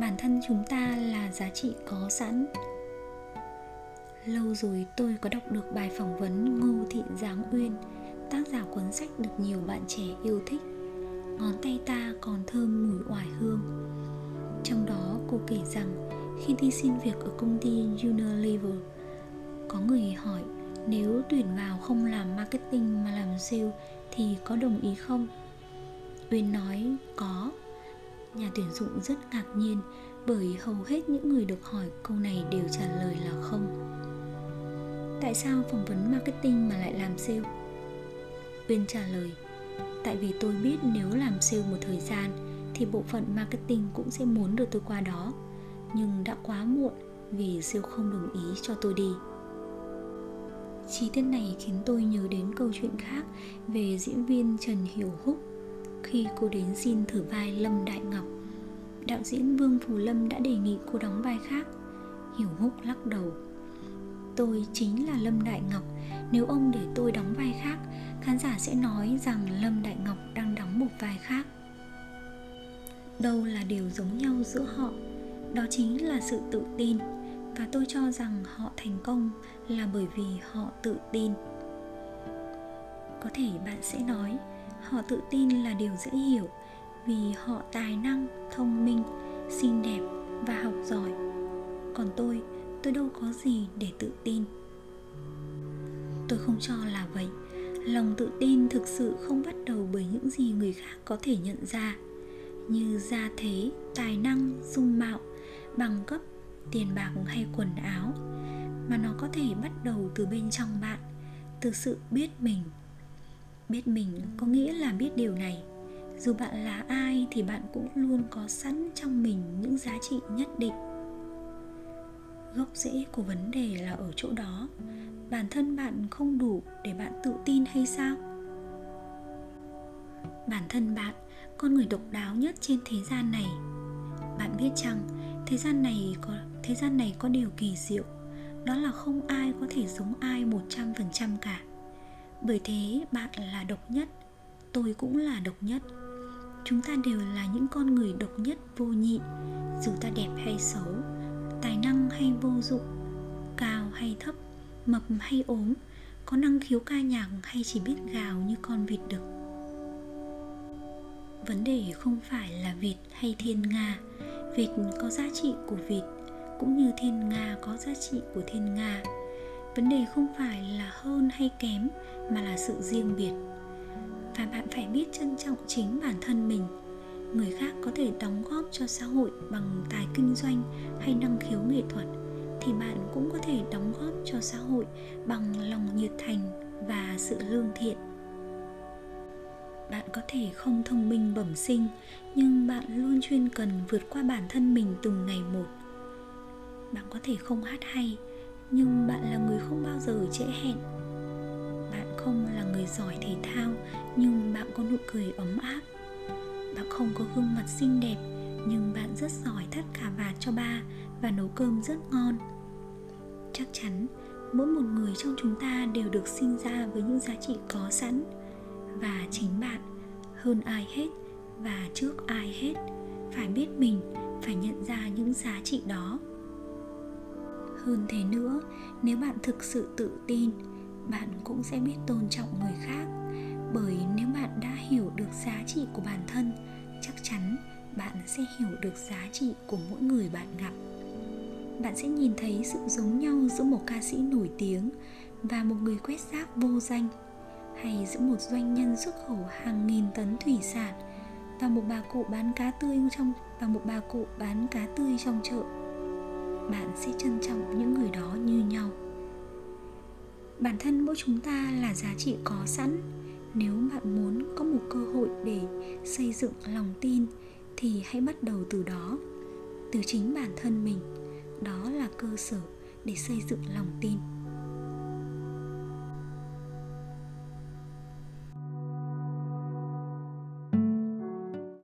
bản thân chúng ta là giá trị có sẵn. Lâu rồi tôi có đọc được bài phỏng vấn ngô thị giáng uyên, tác giả cuốn sách được nhiều bạn trẻ yêu thích. Ngón tay ta còn thơm mùi oải hương. Trong đó, cô kể rằng khi đi xin việc ở công ty Unilever có người hỏi nếu tuyển vào không làm marketing mà làm sale thì có đồng ý không? Uyên nói, có nhà tuyển dụng rất ngạc nhiên, bởi hầu hết những người được hỏi câu này đều trả lời là không. Tại sao phỏng vấn marketing mà lại làm sale? Uyên trả lời, tại vì tôi biết nếu làm sale một thời gian, thì bộ phận marketing cũng sẽ muốn được tôi qua đó. Nhưng đã quá muộn vì sale không đồng ý cho tôi đi. Chi tiết này khiến tôi nhớ đến câu chuyện khác về diễn viên Trần Hiểu Húc khi cô đến xin thử vai Lâm Đại Ngọc. Đạo diễn Vương Phù Lâm đã đề nghị cô đóng vai khác. Hiểu Húc lắc đầu. Tôi chính là Lâm Đại Ngọc, nếu ông để tôi đóng vai khác, khán giả sẽ nói rằng Lâm Đại Ngọc đang đóng một vai khác. Đâu là điều giống nhau giữa họ, đó chính là sự tự tin và tôi cho rằng họ thành công là bởi vì họ tự tin có thể bạn sẽ nói họ tự tin là điều dễ hiểu vì họ tài năng, thông minh, xinh đẹp và học giỏi. Còn tôi tôi đâu có gì để tự tin. Tôi không cho là vậy. Lòng tự tin thực sự không bắt đầu bởi những gì người khác có thể nhận ra, như gia thế, tài năng, dung mạo, bằng cấp, tiền bạc hay quần áo, mà nó có thể bắt đầu từ bên trong bạn, từ sự biết mình biết mình có nghĩa là biết điều này. Dù bạn là ai thì bạn cũng luôn có sẵn trong mình những giá trị nhất định. Gốc rễ của vấn đề là ở chỗ đó. Bản thân bạn không đủ để bạn tự tin hay sao? Bản thân bạn, con người độc đáo nhất trên thế gian này. Bạn biết chăng, thế gian này có, thế gian này có điều kỳ diệu. Đó là không ai có thể giống ai một trăm phần trăm cả bởi thế, bạn là độc nhất, tôi cũng là độc nhất. Chúng ta đều là những con người độc nhất, vô nhị. Dù ta đẹp hay xấu, tài năng hay vô dụng, cao hay thấp, mập hay ốm, có năng khiếu ca nhạc hay chỉ biết gào như con vịt đực. Vấn đề không phải là vịt hay thiên nga. Vịt có giá trị của vịt, cũng như thiên nga có giá trị của thiên nga vấn đề không phải là hơn hay kém, mà là sự riêng biệt. Và bạn phải biết trân trọng chính bản thân mình. Người khác có thể đóng góp cho xã hội bằng tài kinh doanh hay năng khiếu nghệ thuật, thì bạn cũng có thể đóng góp cho xã hội bằng lòng nhiệt thành và sự lương thiện. Bạn có thể không thông minh bẩm sinh, nhưng bạn luôn chuyên cần vượt qua bản thân mình từng ngày một. Bạn có thể không hát hay nhưng bạn là người không bao giờ trễ hẹn. Bạn không là người giỏi thể thao, nhưng bạn có nụ cười ấm áp. Bạn không có gương mặt xinh đẹp, nhưng bạn rất giỏi thắt cà vạt cho ba và nấu cơm rất ngon. Chắc chắn, mỗi một người trong chúng ta đều được sinh ra với những giá trị có sẵn. Và chính bạn, hơn ai hết và trước ai hết, phải biết mình, phải nhận ra những giá trị đó hơn thế nữa. Nếu bạn thực sự tự tin, bạn cũng sẽ biết tôn trọng người khác. Bởi nếu bạn đã hiểu được giá trị của bản thân, chắc chắn bạn sẽ hiểu được giá trị của mỗi người bạn gặp. Bạn sẽ nhìn thấy sự giống nhau giữa một ca sĩ nổi tiếng và một người quét rác vô danh, hay giữa một doanh nhân xuất khẩu hàng nghìn tấn thủy sản và một bà cụ bán cá tươi trong, và một bà cụ bán cá tươi trong chợ bạn sẽ trân trọng những người đó như nhau. Bản thân mỗi chúng ta là giá trị có sẵn. Nếu bạn muốn có một cơ hội để xây dựng lòng tin, thì hãy bắt đầu từ đó. Từ chính bản thân mình, đó là cơ sở để xây dựng lòng tin.